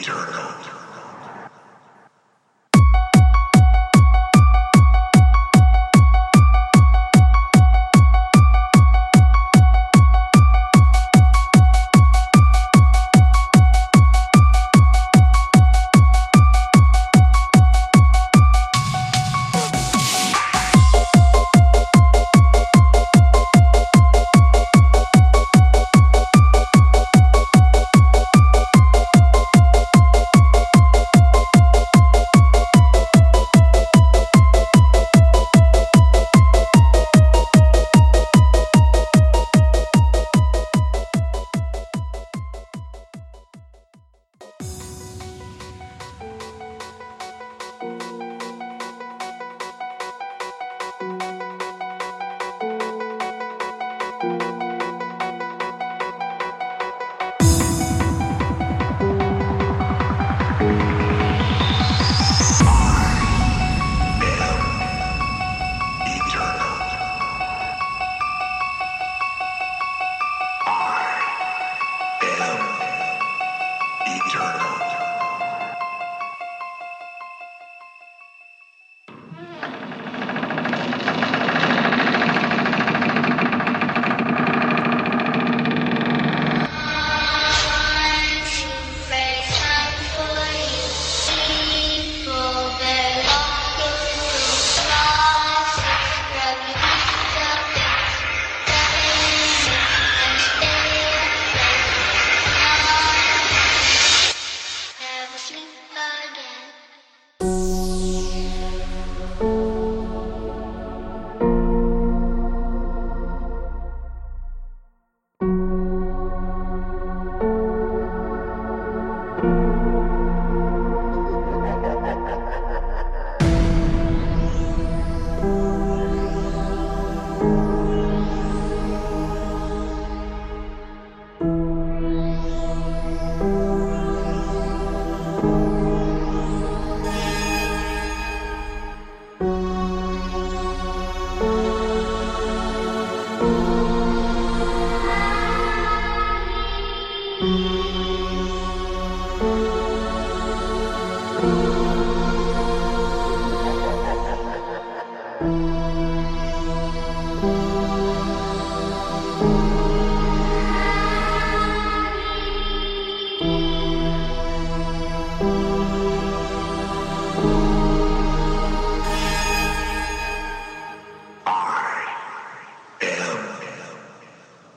eternal.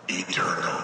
eternal.